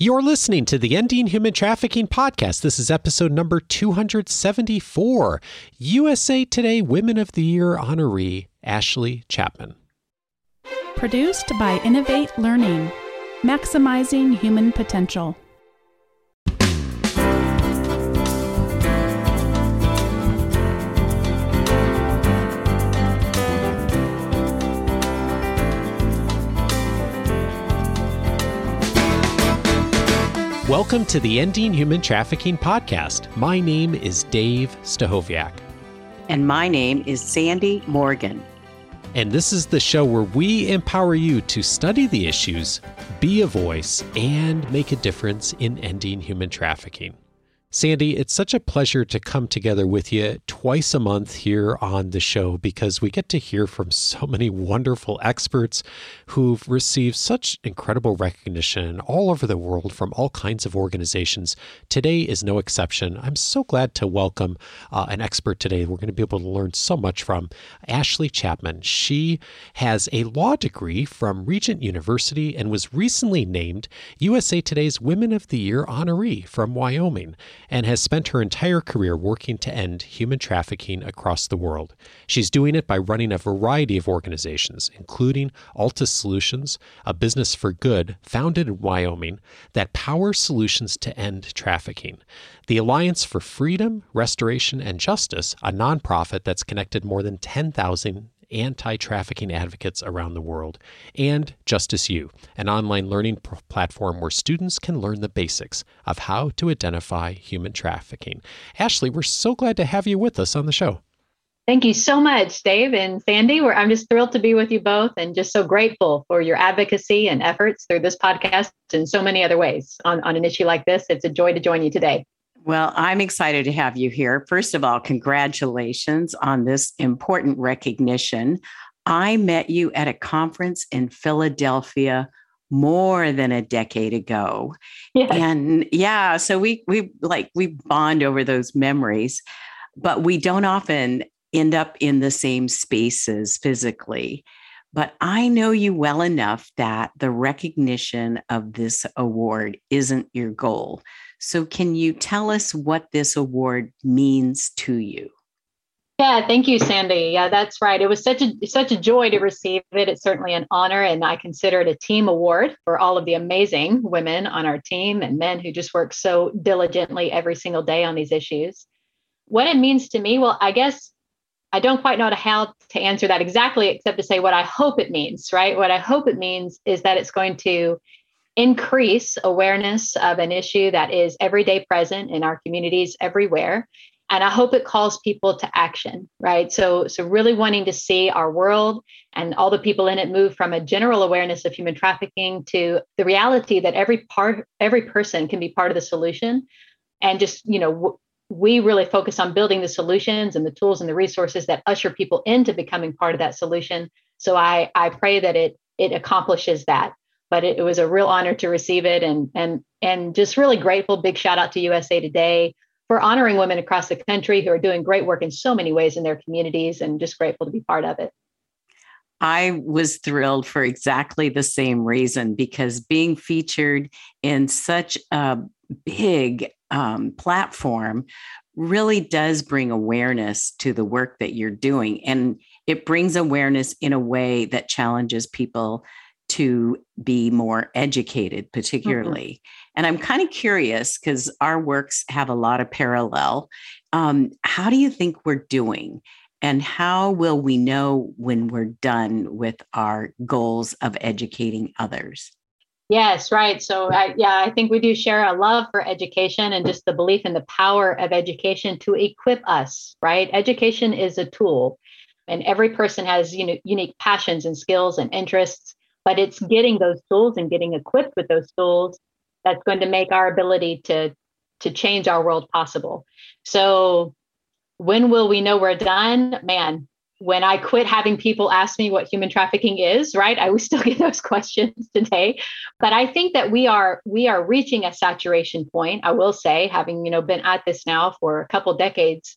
You're listening to the Ending Human Trafficking podcast. This is episode number 274. USA Today Women of the Year honoree, Ashley Chapman. Produced by Innovate Learning, maximizing human potential. Welcome to the Ending Human Trafficking podcast. My name is Dave Stachowiak. And my name is Sandy Morgan. And this is the show where we empower you to study the issues, be a voice, and make a difference in ending human trafficking. Sandy, it's such a pleasure to come together with you twice a month here on the show because we get to hear from so many wonderful experts who've received such incredible recognition all over the world from all kinds of organizations. Today is no exception. I'm so glad to welcome uh, an expert today. We're going to be able to learn so much from Ashley Chapman. She has a law degree from Regent University and was recently named USA Today's Women of the Year honoree from Wyoming and has spent her entire career working to end human trafficking across the world. She's doing it by running a variety of organizations, including Altus Solutions, a business for good founded in Wyoming that powers solutions to end trafficking. The Alliance for Freedom, Restoration, and Justice, a nonprofit that's connected more than 10,000 anti trafficking advocates around the world, and Justice U, an online learning pr- platform where students can learn the basics of how to identify human trafficking. Ashley, we're so glad to have you with us on the show. Thank you so much, Dave and Sandy. We're, I'm just thrilled to be with you both and just so grateful for your advocacy and efforts through this podcast and so many other ways on, on an issue like this. It's a joy to join you today. Well, I'm excited to have you here. First of all, congratulations on this important recognition. I met you at a conference in Philadelphia more than a decade ago. Yes. And yeah, so we we like we bond over those memories, but we don't often end up in the same spaces physically. But I know you well enough that the recognition of this award isn't your goal. So, can you tell us what this award means to you? Yeah, thank you, Sandy. Yeah, that's right. It was such a such a joy to receive it. It's certainly an honor, and I consider it a team award for all of the amazing women on our team and men who just work so diligently every single day on these issues. What it means to me, well, I guess I don't quite know how to answer that exactly, except to say what I hope it means. Right? What I hope it means is that it's going to increase awareness of an issue that is everyday present in our communities everywhere. And i hope it calls people to action right? So so really wanting to see our world and all the people in it move from a general awareness of human trafficking to the reality that every part every person can be part of the solution. And just you know w- we really focus on building the solutions and the tools and the resources that usher people into becoming part of that solution. So i i pray that it it accomplishes that but it, it, was a real honor to receive it and and and just really grateful big shout out to usa today for honoring women across the country who are doing great work in so many ways in their communities and just grateful to be part of it I was thrilled for exactly the same reason because being featured in such a big um, platform really does bring awareness to the work that you're doing. And it brings awareness in a way that challenges people to be more educated, mm-hmm. particularly. Mm-hmm. And I'm kind of curious because our works have a lot of parallel. Um, how do you think we're doing? And how will we know when we're done with our goals of educating others? Yes, right. So, I, yeah, I think we do share a love for education and just the belief in the power of education to equip us, right? Education is a tool, and every person has you know, unique passions and skills and interests but it's getting those tools and getting equipped with those tools that's going to make our ability to to change our world possible. So when will we know we're done? Man when i quit having people ask me what human trafficking is right? I still get those questions today. But i think that we are we are reaching a saturation point i will say having you know been at this now for a couple decades.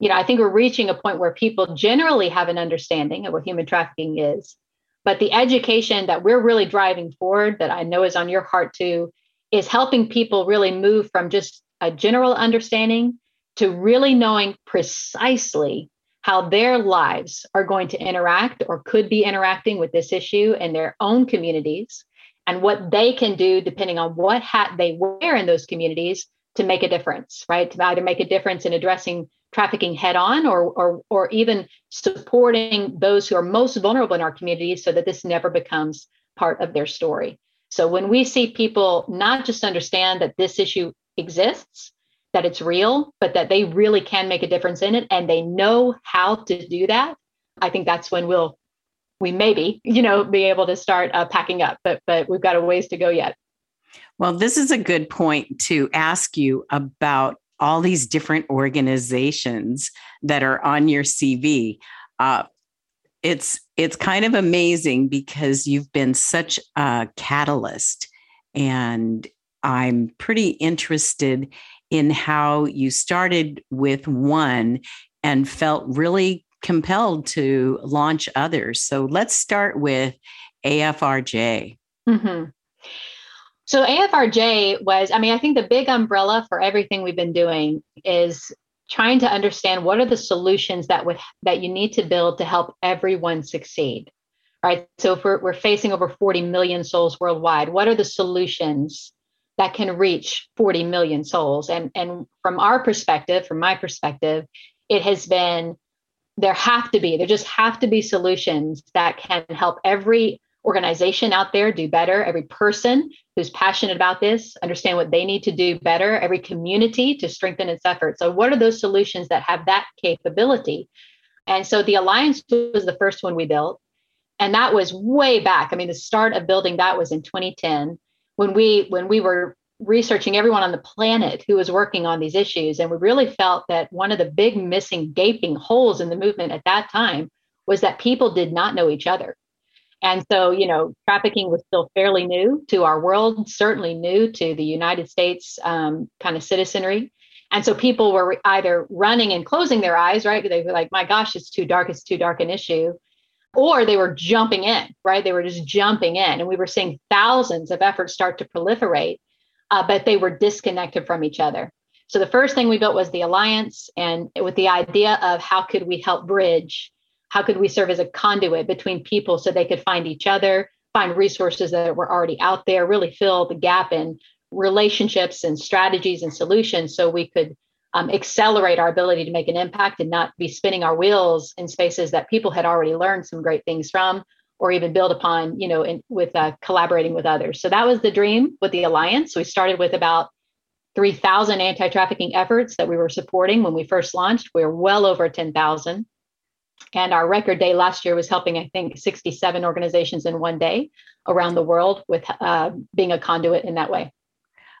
You know i think we're reaching a point where people generally have an understanding of what human trafficking is but the education that we're really driving forward, that I know is on your heart too, is helping people really move from just a general understanding to really knowing precisely how their lives are going to interact or could be interacting with this issue in their own communities and what they can do depending on what hat they wear in those communities to make a difference right? To either make a difference in addressing trafficking head on or, or or even supporting those who are most vulnerable in our communities so that this never becomes part of their story. So when we see people not just understand that this issue exists that it's real but that they really can make a difference in it and they know how to do that i think that's when we'll we maybe you know be able to start uh, packing up but but we've got a ways to go yet. Well this is a good point to ask you about all these different organizations that are on your cv uh, it's it's kind of amazing because you've been such a catalyst and i'm pretty interested in how you started with one and felt really compelled to launch others. So let's start with AFRJ. Mm-hmm. So AFRJ was, I mean, I think the big umbrella for everything we've been doing is trying to understand what are the solutions that would that you need to build to help everyone succeed. Right. So if we're, we're facing over 40 million souls worldwide, what are the solutions that can reach 40 million souls? And and from our perspective, from my perspective, it has been there have to be there just have to be solutions that can help every organization out there do better every person who's passionate about this understand what they need to do better every community to strengthen its efforts so what are those solutions that have that capability and so the alliance was the first one we built and that was way back i mean the start of building that was in 2010 when we when we were researching everyone on the planet who was working on these issues. And we really felt that one of the big missing gaping holes in the movement at that time was that people did not know each other. And so, you know, trafficking was still fairly new to our world, certainly new to the United States um, kind of citizenry. And so people were either running and closing their eyes, right? They were like, my gosh, it's too dark, it's too dark an issue. Or they were jumping in, right? They were just jumping in. And we were seeing thousands of efforts start to proliferate uh, but they were disconnected from each other. So the first thing we built was the alliance, and with the idea of how could we help bridge, how could we serve as a conduit between people so they could find each other, find resources that were already out there, really fill the gap in relationships and strategies and solutions, so we could um, accelerate our ability to make an impact and not be spinning our wheels in spaces that people had already learned some great things from or even build upon, you know, in, with uh, collaborating with others. So that was the dream with the alliance. We started with about 3,000 anti-trafficking efforts that we were supporting when we first launched. We are well over 10,000. And our record day last year was helping, I think, 67 organizations in one day around the world with uh, being a conduit in that way.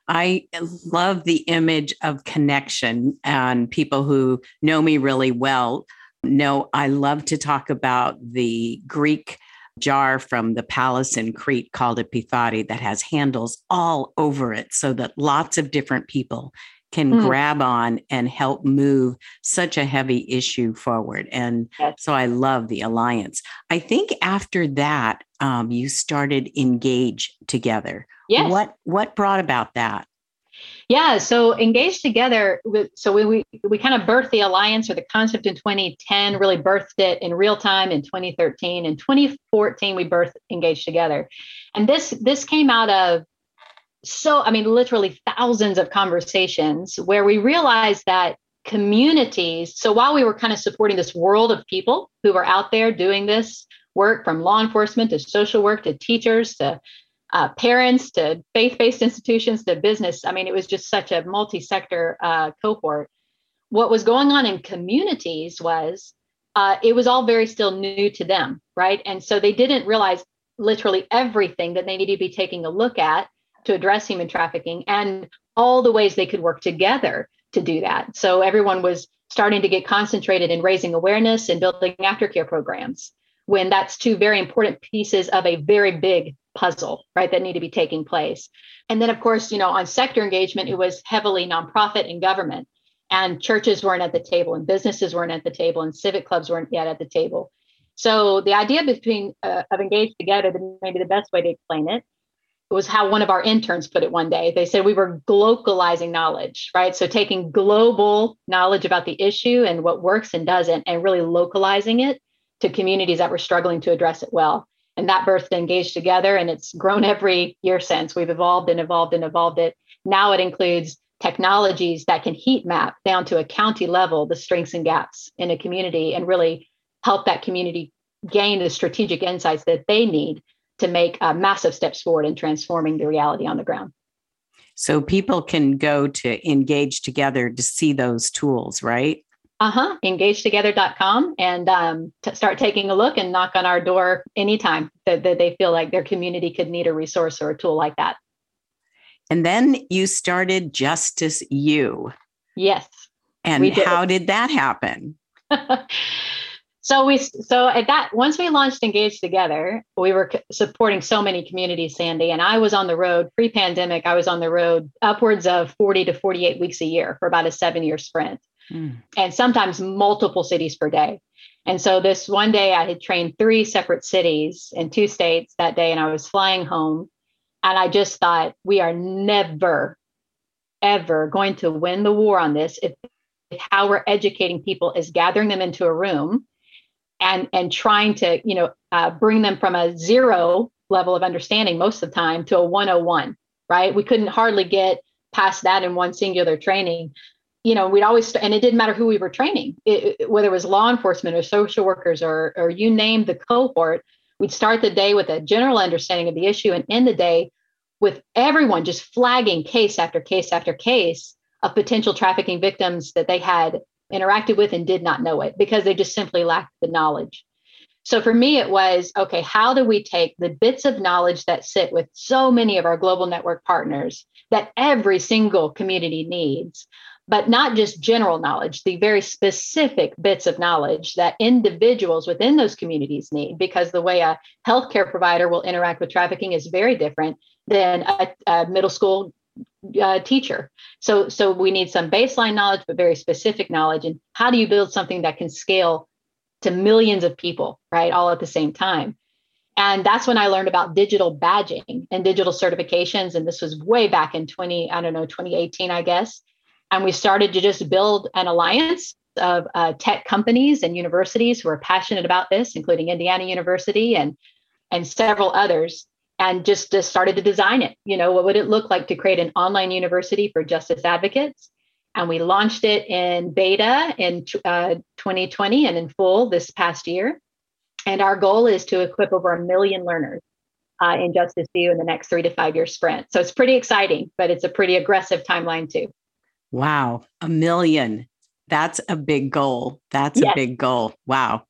I love the image of connection and people who know me really well know I love to talk about the Greek jar from the palace in Crete called a pithari that has handles all over it so that lots of different people can mm. grab on and help move such a heavy issue forward. And yes. so I love the alliance. I think after that, um, you started engage together. Yes. What what brought about that? Yeah, so engage together. With, so we, we we kind of birthed the alliance or the concept in 2010. Really birthed it in real time in 2013. In 2014, we birthed engaged together, and this this came out of so I mean literally thousands of conversations where we realized that communities. So while we were kind of supporting this world of people who were out there doing this work, from law enforcement to social work to teachers to uh, parents to faith-based institutions to business. I mean, it was just such a multi-sector uh, cohort. What was going on in communities was uh, it was all very still new to them, right? And so they didn't realize literally everything that they needed to be taking a look at to address human trafficking and all the ways they could work together to do that. So everyone was starting to get concentrated in raising awareness and building aftercare programs when that's two very important pieces of a very big puzzle, right, that need to be taking place. And then, of course, you know, on sector engagement, it was heavily nonprofit and government. And churches weren't at the table, and businesses weren't at the table, and civic clubs weren't yet at the table. So the idea between uh, of engaged together, maybe the best way to explain it, was how one of our interns put it one day. They said we were globalizing knowledge, right? So taking global knowledge about the issue and what works and doesn't, and really localizing it to communities that were struggling to address it well. And that birthed Engage Together, and it's grown every year since. We've evolved and evolved and evolved it. Now it includes technologies that can heat map down to a county level the strengths and gaps in a community and really help that community gain the strategic insights that they need to make uh, massive steps forward in transforming the reality on the ground. So people can go to engage together to see those tools, right? Uh-huh. Engagetogether.com and um, t- start taking a look and knock on our door anytime that, that they feel like their community could need a resource or a tool like that. And then you started Justice U. Yes. And how did that happen? so we so at that once we launched engage together we were supporting so many communities sandy and i was on the road pre-pandemic i was on the road upwards of 40 to 48 weeks a year for about a seven year sprint. Mm. and sometimes multiple cities per day. And so this one day i had trained three separate cities in two states that day and i was flying home. And i just thought we are never ever going to win the war on this if how we're educating people is gathering them into a room and and trying to you know uh, bring them from a zero level of understanding most of the time to a 101 right? We couldn't hardly get past that in one singular training. You know we'd always and it didn't matter who we were training. It, it, whether it was law enforcement or social workers or or you name the cohort we'd start the day with a general understanding of the issue and end the day with everyone just flagging case after case after case of potential trafficking victims that they had interacted with and did not know it because they just simply lacked the knowledge. So for me, it was okay, how do we take the bits of knowledge that sit with so many of our global network partners that every single community needs, but not just general knowledge, the very specific bits of knowledge that individuals within those communities need, because the way a healthcare provider will interact with trafficking is very different than a, a middle school uh, teacher. So, so we need some baseline knowledge, but very specific knowledge. And how do you build something that can scale to millions of people, right, all at the same time? And that's when I learned about digital badging and digital certifications. And this was way back in 20, I don't know, 2018, I guess. And we started to just build an alliance of uh, tech companies and universities who are passionate about this, including Indiana University and and several others and just, just started to design it. You know, what would it look like to create an online university for justice advocates? And we launched it in beta in uh, 2020 and in full this past year. And our goal is to equip over a million learners uh, in Justice U in the next three to five year sprint. So it's pretty exciting, but it's a pretty aggressive timeline too. Wow, a million. That's a big goal. That's yes. a big goal. Wow.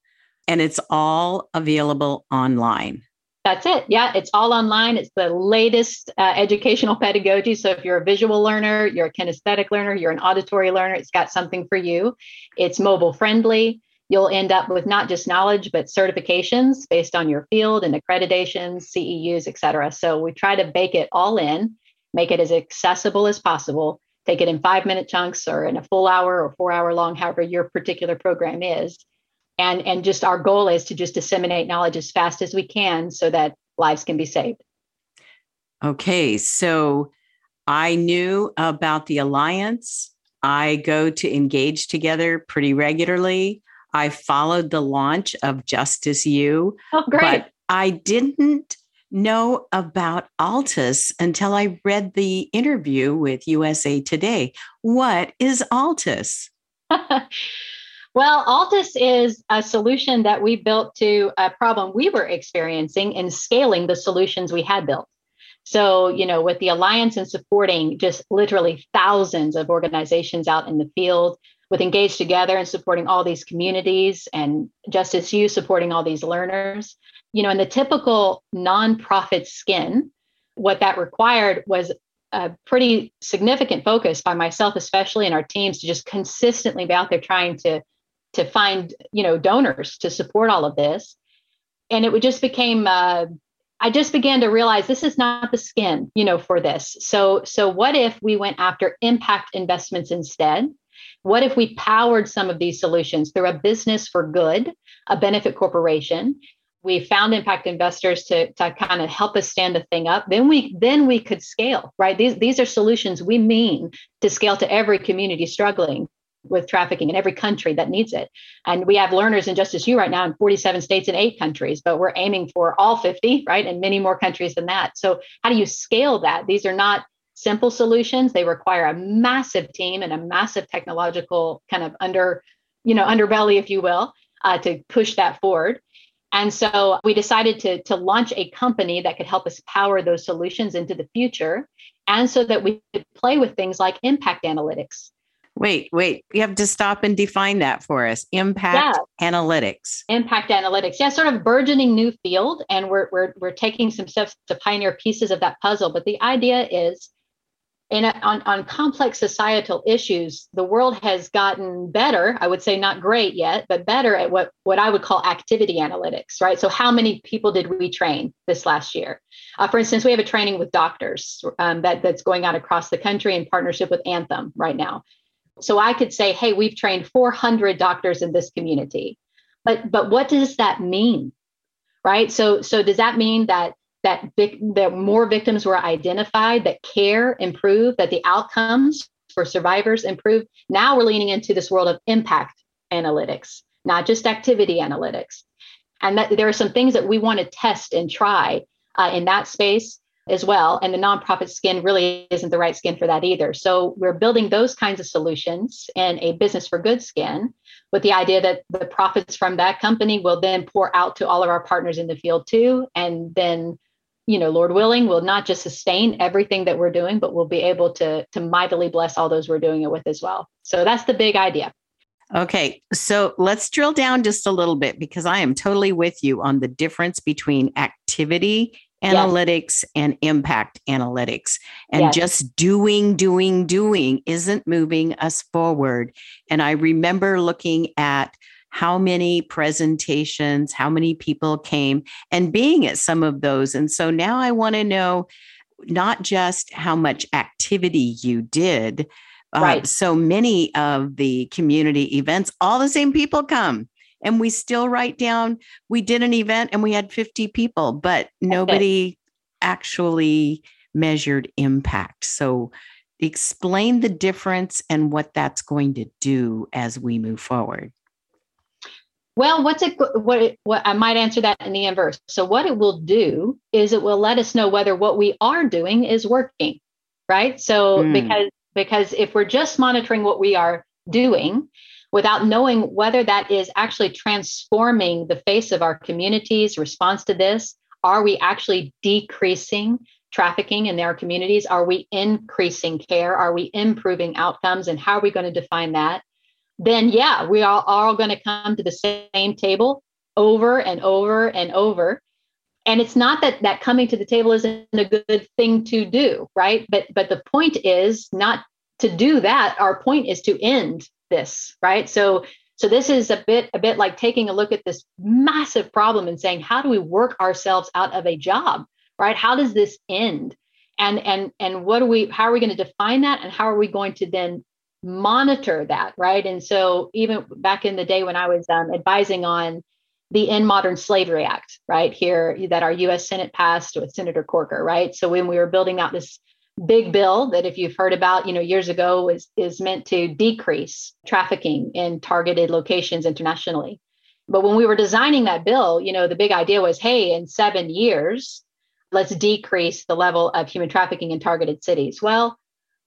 And it's all available online. That's it. Yeah, it's all online. It's the latest uh, educational pedagogy. So if you're a visual learner, you're a kinesthetic learner, you're an auditory learner, it's got something for you. It's mobile friendly. You'll end up with not just knowledge, but certifications based on your field and accreditations, CEUs, et cetera. So we try to bake it all in, make it as accessible as possible, take it in five minute chunks or in a full hour or four hour long, however your particular program is and and just our goal is to just disseminate knowledge as fast as we can so that lives can be saved. Okay so i knew about the alliance. I go to engage together pretty regularly. I followed the launch of justice u oh great. but i didn't know about altus until i read the interview with usa today. What is altus Well, Altus is a solution that we built to a problem we were experiencing in scaling the solutions we had built. So, you know, with the Alliance and supporting just literally thousands of organizations out in the field, with Engage Together and supporting all these communities, and Justice U supporting all these learners, you know, in the typical nonprofit skin, what that required was a pretty significant focus by myself, especially in our teams, to just consistently be out there trying to to find you know donors to support all of this. And it would just became uh, i just began to realize this is not the skin you know for this. So so what if we went after impact investments instead? What if we powered some of these solutions through a business for good a benefit corporation? We found impact investors to, to kind of help us stand the thing up. Then we then we could scale right? These these are solutions we mean to scale to every community struggling with trafficking in every country that needs it and we have learners in justice u right now in 47 states and eight countries but we're aiming for all 50 right and many more countries than that so how do you scale that these are not simple solutions they require a massive team and a massive technological kind of under you know underbelly if you will uh, to push that forward and so we decided to, to launch a company that could help us power those solutions into the future. And so that we could play with things like impact analytics. Wait, wait, you have to stop and define that for us. Impact yeah. analytics. Impact analytics. Yeah, sort of burgeoning new field. And we're, we're, we're taking some steps to pioneer pieces of that puzzle. But the idea is in a, on, on complex societal issues, the world has gotten better. I would say not great yet, but better at what, what I would call activity analytics, right? So, how many people did we train this last year? Uh, for instance, we have a training with doctors um, that, that's going on across the country in partnership with Anthem right now. So, I could say, hey, we've trained 400 doctors in this community. But, but what does that mean? Right. So, so does that mean that that, vic- that more victims were identified, that care improved, that the outcomes for survivors improved. Now we're leaning into this world of impact analytics, not just activity analytics. And that there are some things that we want to test and try uh, in that space as well. And the nonprofit skin really isn't the right skin for that either. So we're building those kinds of solutions in a business for good skin with the idea that the profits from that company will then pour out to all of our partners in the field too. And then you know, Lord willing, will not just sustain everything that we're doing, but we'll be able to to mightily bless all those we're doing it with as well. So that's the big idea. Okay, so let's drill down just a little bit because I am totally with you on the difference between activity analytics yes. and impact analytics. And yes. just doing, doing, doing isn't moving us forward. And I remember looking at how many presentations, how many people came, and being at some of those. And so now I want to know not just how much activity you did. Uh, right. Uh, so many of the community events, all the same people come. And we still write down, we did an event and we had 50 people, but nobody actually measured impact. So explain the difference and what that's going to do as we move forward. Well, what's it? What it, what I might answer that in the inverse. So what it will do is it will let us know whether what we are doing is working, right? So mm. because because if we're just monitoring what we are doing without knowing whether that is actually transforming the face of our communities response to this, are we actually decreasing trafficking in our communities? Are we increasing care? Are we improving outcomes? And how are we going to define that? then yeah, we are all going to come to the same table over and over and over. And it's not that that coming to the table isn't a good thing to do, right? But but the point is not to do that. Our point is to end this, right? So so this is a bit a bit like taking a look at this massive problem and saying, how do we work ourselves out of a job, right? How does this end? And and and what do we how are we going to define that and how are we going to then monitor that, right? And so even back in the day when I was um, advising on the End Modern Slavery Act, right here that our U.S. Senate passed with Senator Corker, right? So when we were building out this big bill that if you've heard about, you know, years ago is is meant to decrease trafficking in targeted locations internationally. But when we were designing that bill, you know, the big idea was, hey, in seven years, let's decrease the level of human trafficking in targeted cities. Well,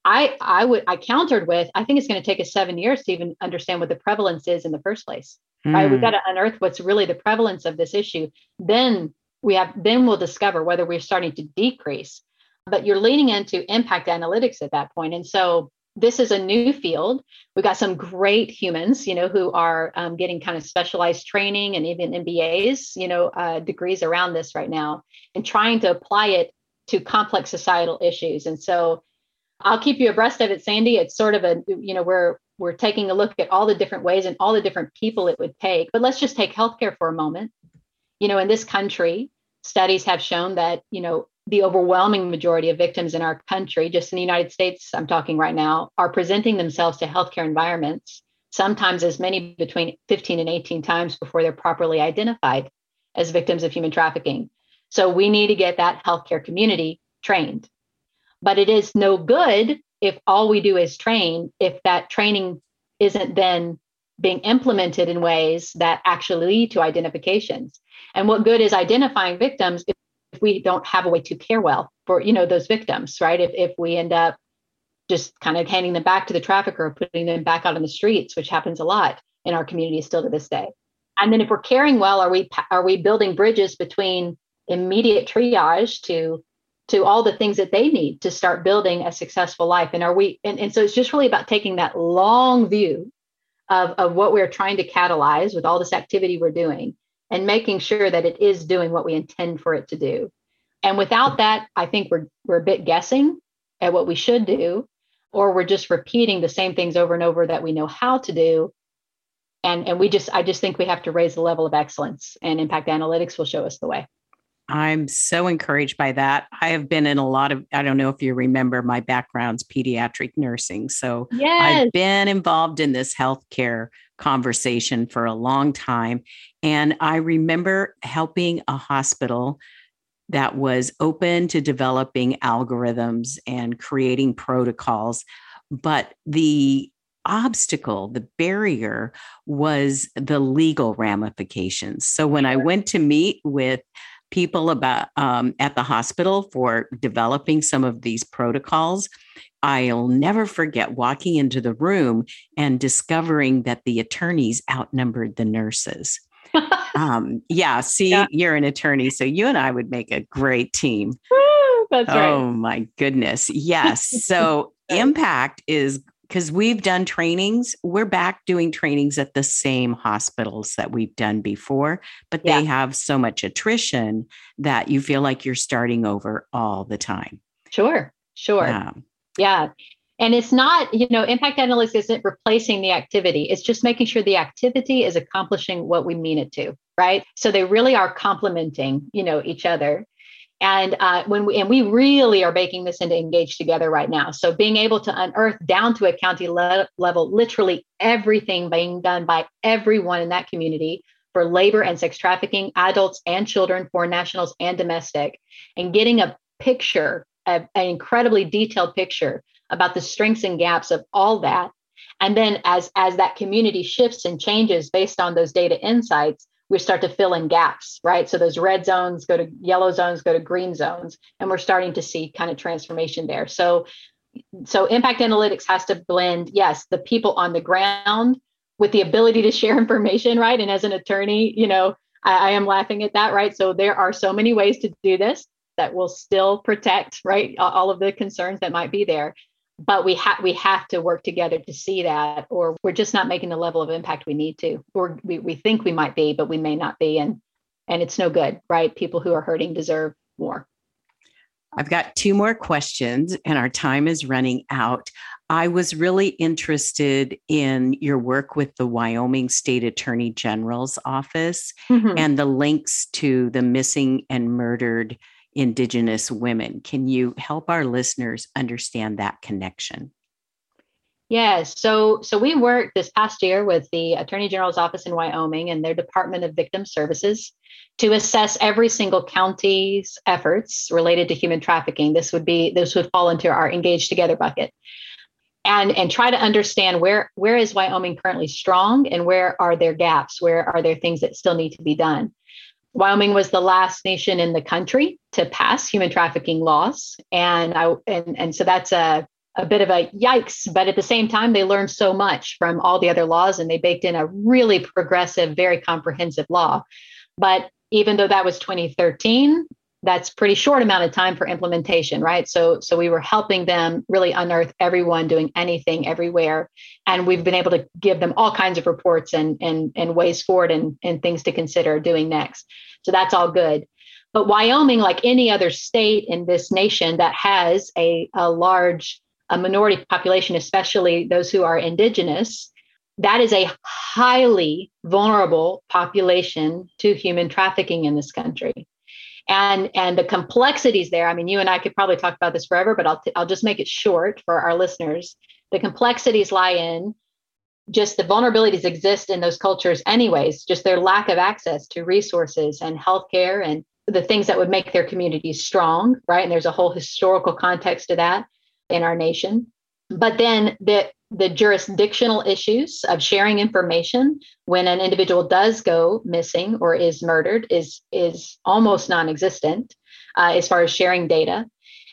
I I would I countered with I think it's going to take us seven years to even understand what the prevalence is in the first place. Mm. Right? We've hmm. got to unearth what's really the prevalence of this issue. Then we have then we'll discover whether we're starting to decrease. But you're leaning into impact analytics at that point, and so this is a new field. We've got some great humans, you know, who are um, getting kind of specialized training and even MBAs, you know, uh, degrees around this right now, and trying to apply it to complex societal issues. And so I'll keep you abreast of it, Sandy. It's sort of a, you know, we're we're taking a look at all the different ways and all the different people it would take. But let's just take healthcare for a moment. You know, in this country, studies have shown that, you know, the overwhelming majority of victims in our country, just in the United States, I'm talking right now, are presenting themselves to healthcare environments, sometimes as many between 15 and 18 times before they're properly identified. as victims of human trafficking. So we need to get that healthcare community trained. But it is no good if all we do is train, if that training isn't then being implemented in ways that actually lead to identifications. And what good is identifying victims if, we don't have a way to care well for you know those victims, right? If if we end up just kind of handing them back to the trafficker or putting them back out on the streets, which happens a lot in our community still to this day. And then if we're caring well, are we are we building bridges between immediate triage to to all the things that they need to start building a successful life? And are we and, and so it's just really about taking that long view of, of what we're trying to catalyze with all this activity we're doing and making sure that it is doing what we intend for it to do. And without that, I think we're we're a bit guessing at what we should do, or we're just repeating the same things over and over that we know how to do. And and we just I just think we have to raise the level of excellence and impact analytics will show us the way. I'm so encouraged by that. I have been in a lot of, I don't know if you remember my background's pediatric nursing. So yes. I've been involved in this healthcare conversation for a long time. And I remember helping a hospital that was open to developing algorithms and creating protocols. But the obstacle, the barrier was the legal ramifications. So when I went to meet with people about um, at the hospital for developing some of these protocols. I'll never forget walking into the room and discovering that the attorneys outnumbered the nurses. um, yeah, see, yeah. you're an attorney, so you and I would make a great team. That's right. Oh my goodness. Yes. So impact is because we've done trainings. We're back doing trainings at the same hospitals that we've done before, but they have so much attrition that you feel like you're starting over all the time. Sure, sure. Yeah. yeah. And it's not, you know, impact analytics isn't replacing the activity. It's just making sure the activity is accomplishing what we mean it to, right? So they really are complementing, you know, each other and uh, when we and we really are baking this into engage together right now. So being able to unearth down to a county le- level literally everything being done by everyone in that community for labor and sex trafficking adults and children foreign nationals and domestic and getting a picture a, an incredibly detailed picture about the strengths and gaps of all that. And then as as that community shifts and changes based on those data insights we start to fill in gaps, right? So those red zones go to yellow zones, go to green zones, and we're starting to see kind of transformation there. So, so impact analytics has to blend, yes, the people on the ground with the ability to share information, right? And as an attorney, you know, I, I am laughing at that, right? So there are so many ways to do this that will still protect, right, all of the concerns that might be there but we have we have to work together to see that or we're just not making the level of impact we need to or we, we think we might be but we may not be and and it's no good right? People who are hurting deserve more. I've got two more questions and our time is running out. I was really interested in your work with the wyoming state attorney general's office mm-hmm. and the links to the missing and murdered Indigenous women. Can you help our listeners understand that connection? Yes. So so we worked this past year with the Attorney General's office in Wyoming and their Department of Victim Services to assess every single county's efforts related to human trafficking. This would be this would fall into our engage together bucket. And and try to understand where where is Wyoming currently strong and where are there gaps? Where are there things that still need to be done? Wyoming was the last nation in the country to pass human trafficking laws, and I and and so that's a a bit of a yikes. But at the same time, they learned so much from all the other laws, and they baked in a really progressive, very comprehensive law. But even though that was 2013, that's pretty short amount of time for implementation right? So so we were helping them really unearth everyone doing anything everywhere. And we've been able to give them all kinds of reports and and and ways forward and and things to consider doing next. So that's all good. But wyoming like any other state in this nation that has a, a large a minority population especially those who are indigenous that is a highly vulnerable population to human trafficking in this country and and the complexities there i mean you and i could probably talk about this forever but i'll, t- I'll just make it short for our listeners. The complexities lie in just the vulnerabilities exist in those cultures anyways just their lack of access to resources and healthcare and the things that would make their communities strong right? And there's a whole historical context to that in our nation. But then the the jurisdictional issues of sharing information when an individual does go missing or is murdered is is almost non-existent uh, as far as sharing data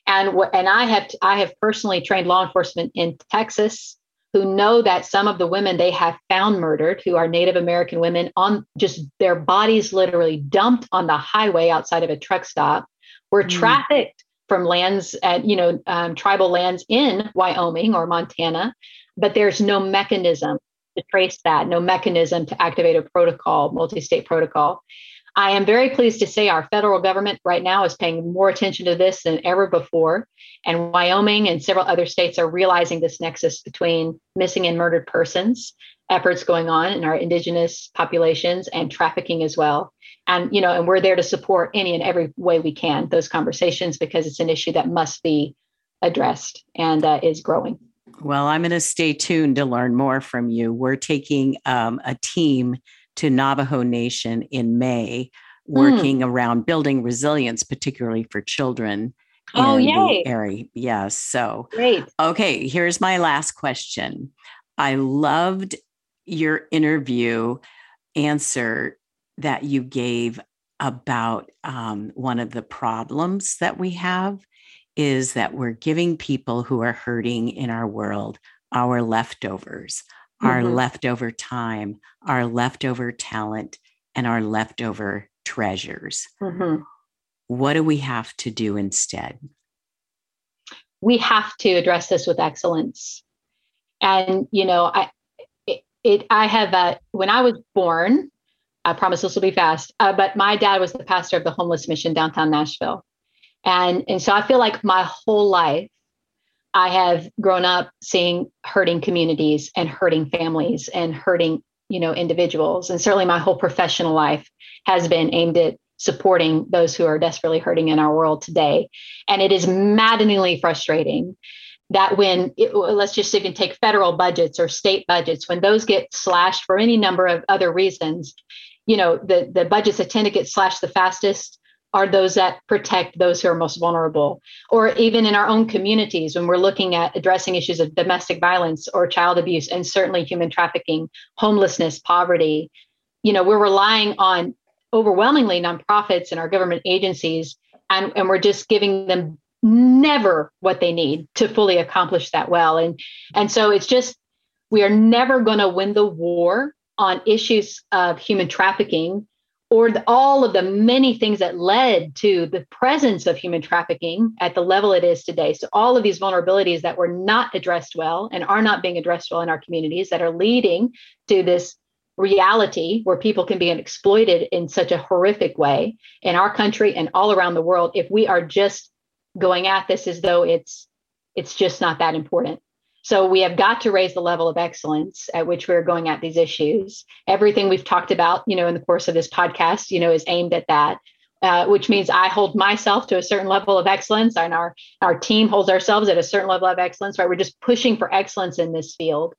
and what and i have i have personally trained law enforcement in texas who know that some of the women they have found murdered who are native american women on just their bodies literally dumped on the highway outside of a truck stop were mm. trafficked from lands at you know um, tribal lands in wyoming or montana but there's no mechanism to trace that, no mechanism to activate a protocol, multi state protocol. I am very pleased to say our federal government right now is paying more attention to this than ever before. And Wyoming and several other states are realizing this nexus between missing and murdered persons, efforts going on in our indigenous populations, and trafficking as well. And you know, and we're there to support any and every way we can those conversations because it's an issue that must be addressed and uh, is growing. Well, I'm going to stay tuned to learn more from you. We're taking um, a team to Navajo Nation in May, working mm. around building resilience, particularly for children. Oh, yay. area. Yes. So, great. Okay. Here's my last question. I loved your interview answer that you gave about um, one of the problems that we have is that we're giving people who are hurting in our world our leftovers, mm-hmm. our leftover time, our leftover talent, and our leftover treasures. Mm-hmm. What do we have to do instead? We have to address this with excellence. And, you know, I, it, I have, uh, when I was born, I promise this will be fast, uh, but my dad was the pastor of the homeless mission downtown Nashville. And, and so I feel like my whole life, I have grown up seeing hurting communities and hurting families and hurting, you know, individuals. And certainly my whole professional life has been aimed at supporting those who are desperately hurting in our world today. And it is maddeningly frustrating that when it, let's just even take federal budgets or state budgets, when those get slashed for any number of other reasons, you know, the, the budgets that tend to get slashed the fastest are those that protect those who are most vulnerable. Or even in our own communities, when we're looking at addressing issues of domestic violence or child abuse, and certainly human trafficking, homelessness, poverty, you know, we're relying on overwhelmingly nonprofits and our government agencies, and, and we're just giving them never what they need to fully accomplish that well. And, and so it's just, we are never going to win the war on issues of human trafficking or the, all of the many things that led to the presence of human trafficking at the level it is today. So, all of these vulnerabilities that were not addressed well and are not being addressed well in our communities that are leading to this reality where people can be exploited in such a horrific way in our country and all around the world if we are just going at this as though it's it's just not that important so we have got to raise the level of excellence at which we're going at these issues. Everything we've talked about, you know, in the course of this podcast, you know, is aimed at that. Uh, which means I hold myself to a certain level of excellence, and our our team holds ourselves at a certain level of excellence. Right, we're just pushing for excellence in this field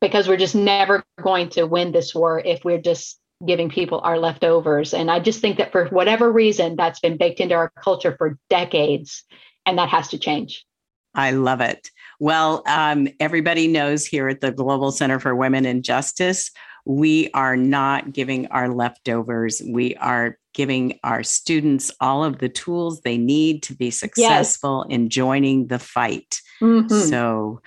because we're just never going to win this war if we're just giving people our leftovers. And I just think that for whatever reason, that's been baked into our culture for decades, and that has to change. I love it. Well, um, everybody knows here at the Global Center for Women and Justice, we are not giving our leftovers. We are giving our students all of the tools they need to be successful yes. in joining the fight. Mm-hmm. So,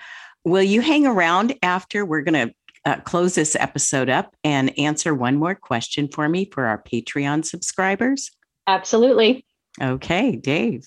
will you hang around after? We're going to uh, close this episode up and answer one more question for me for our Patreon subscribers. Absolutely. Okay, Dave.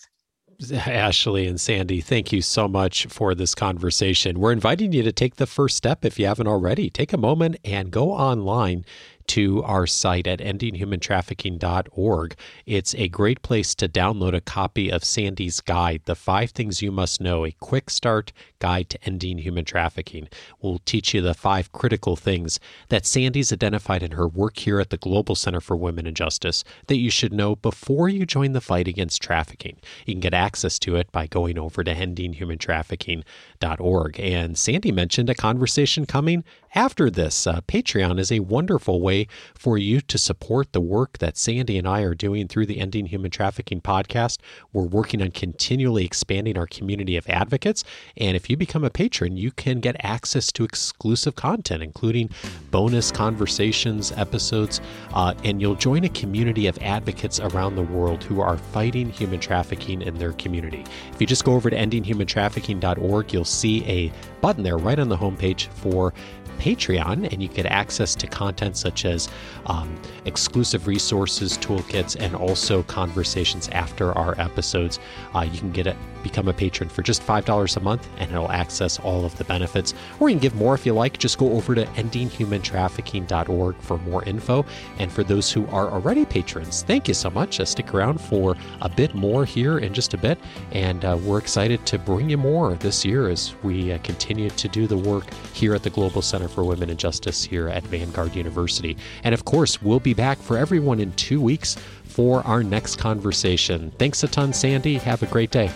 Ashley and Sandy, thank you so much for this conversation. We're inviting you to take the first step if you haven't already. Take a moment and go online to our site at endinghumantrafficking.org. It's a great place to download a copy of Sandy's guide, The Five Things You Must Know, a quick start guide to ending human trafficking. We'll teach you the five critical things that Sandy's identified in her work here at the Global Center for Women and Justice that you should know before you join the fight against trafficking. You can get access to it by going over to endinghumantrafficking.org. And Sandy mentioned a conversation coming after this. Uh, Patreon is a wonderful way for you to support the work that Sandy and I are doing through the Ending Human Trafficking podcast. We're working on continually expanding our community of advocates. And if you become a patron, you can get access to exclusive content, including bonus conversations, episodes, uh, and you'll join a community of advocates around the world who are fighting human trafficking in their community. If you just go over to endinghumantrafficking.org, you'll see a button there right on the homepage for Patreon, and you get access to content such as um, exclusive resources, toolkits, and also conversations after our episodes. Uh, you can get it, become a patron for just $5 a month, and it'll access all of the benefits. Or you can give more if you like. Just go over to endinghumantrafficking.org for more info. And for those who are already patrons, thank you so much. Uh, stick around for a bit more here in just a bit. And uh, we're excited to bring you more this year as we uh, continue to do the work here at the Global Center for Women and Justice here at Vanguard University. And of course, we'll be back for everyone in two weeks for our next conversation. Thanks a ton, Sandy. Have a great day.